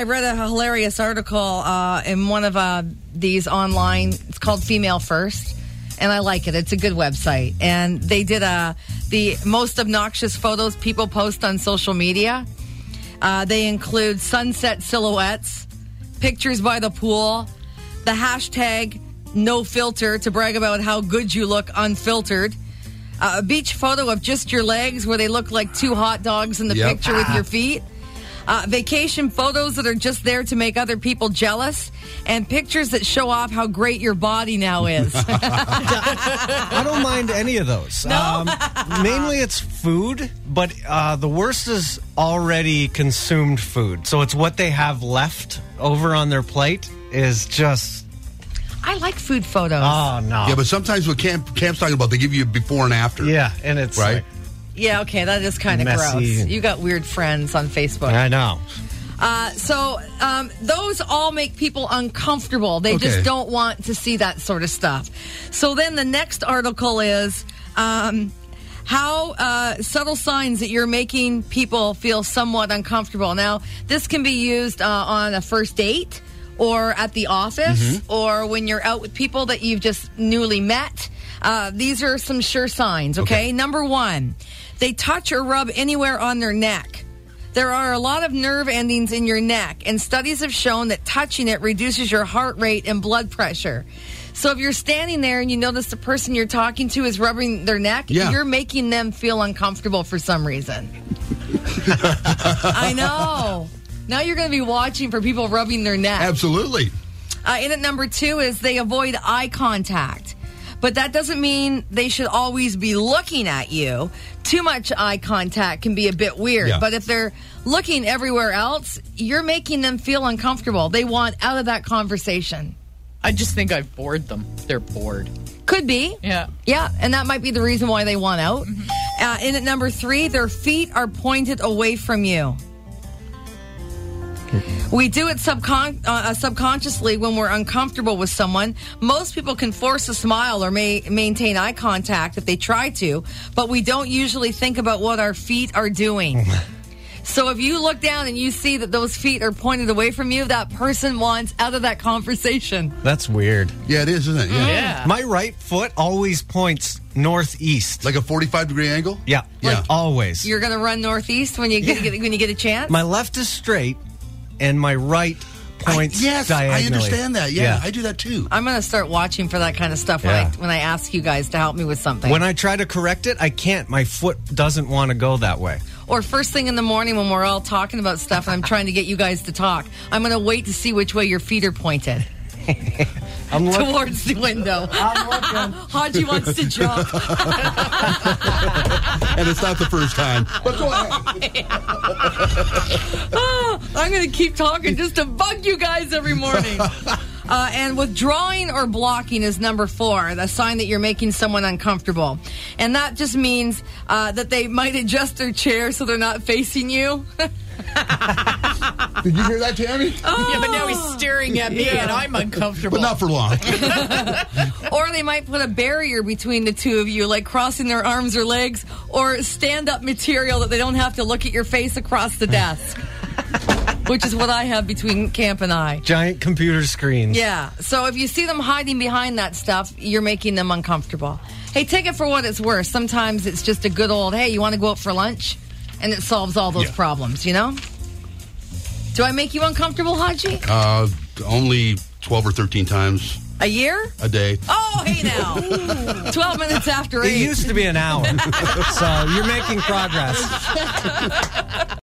I read a hilarious article uh, in one of uh, these online. It's called Female First, and I like it. It's a good website, and they did uh, the most obnoxious photos people post on social media. Uh, they include sunset silhouettes, pictures by the pool, the hashtag no filter to brag about how good you look unfiltered. Uh, a beach photo of just your legs where they look like two hot dogs in the Yep. picture with your feet. Uh, vacation photos that are just there to make other people jealous, and pictures that show off how great your body now is. I don't mind any of those. Um, mainly it's food, but uh, the worst is already consumed food. So it's what they have left over on their plate is just, I like food photos. oh no. Yeah, but sometimes what camp camp's talking about, they give you a before and after. Yeah, and it's Right. like, yeah, okay, that is kind of Messy. gross. You got weird friends on Facebook. I know. Uh, so um, those all make people uncomfortable. They Okay. just don't want to see that sort of stuff. So then the next article is um, how uh, subtle signs that you're making people feel somewhat uncomfortable. Now, this can be used uh, on a first date or at the office or when you're out with people that you've just newly met. Uh, these are some sure signs, okay? Okay. Number one, they touch or rub anywhere on their neck. There are a lot of nerve endings in your neck, and studies have shown that touching it reduces your heart rate and blood pressure. So if you're standing there and you notice the person you're talking to is rubbing their neck, Yeah. you're making them feel uncomfortable for some reason. I know. Now you're going to be watching for people rubbing their neck. Absolutely. Uh, in at number two is they avoid eye contact. But that doesn't mean they should always be looking at you. Too much eye contact can be a bit weird. Yeah. But if they're looking everywhere else, you're making them feel uncomfortable. They want out of that conversation. I just think I've bored them. They're bored. Could be. Yeah. Yeah, and that might be the reason why they want out. Uh, in at number three, their feet are pointed away from you. We do it subcon- uh, subconsciously when we're uncomfortable with someone. Most people can force a smile or may maintain eye contact if they try to, but we don't usually think about what our feet are doing. so if you look down and you see that those feet are pointed away from you, that person wants out of that conversation. That's weird. Yeah, it is, isn't it? Yeah. Yeah. My right foot always points northeast. Like a 45 degree angle? yeah, Yeah. always. You're going to run northeast when you get, when you get a chance. my left is straight, and my right I- points yes, diagonally. I understand that. Yeah, I do that too. I'm going to start watching for that kind of stuff when, I, when I ask you guys to help me with something. When I try to correct it, I can't. My foot doesn't want to go that way. or first thing in the morning when we're all talking about stuff and I'm trying to get you guys to talk, I'm going to wait to see which way your feet are pointed I'm looking. towards the window. Haji wants to jump. and it's not the first time. But go ahead. I'm going to keep talking just to bug you guys every morning. Uh, and withdrawing or blocking is number four, the sign that you're making someone uncomfortable. And that just means uh, that they might adjust their chair so they're not facing you. Did you hear that, Tammy? Oh. Yeah, but now he's oh. staring at me and I'm uncomfortable. But not for long. Or they might put a barrier between the two of you, like crossing their arms or legs, or stand up material that they don't have to look at your face across the desk. Which is what I have between Camp and I. Giant computer screens. Yeah. So if you see them hiding behind that stuff, you're making them uncomfortable. Hey, take it for what it's worth. Sometimes it's just a good old, hey, you want to go out for lunch? And it solves all those Yeah. problems, you know? Do I make you uncomfortable, Haji? Uh, only 12 or 13 times A year? a day. Oh, hey now. 12 minutes after It used to be an hour. so you're making progress.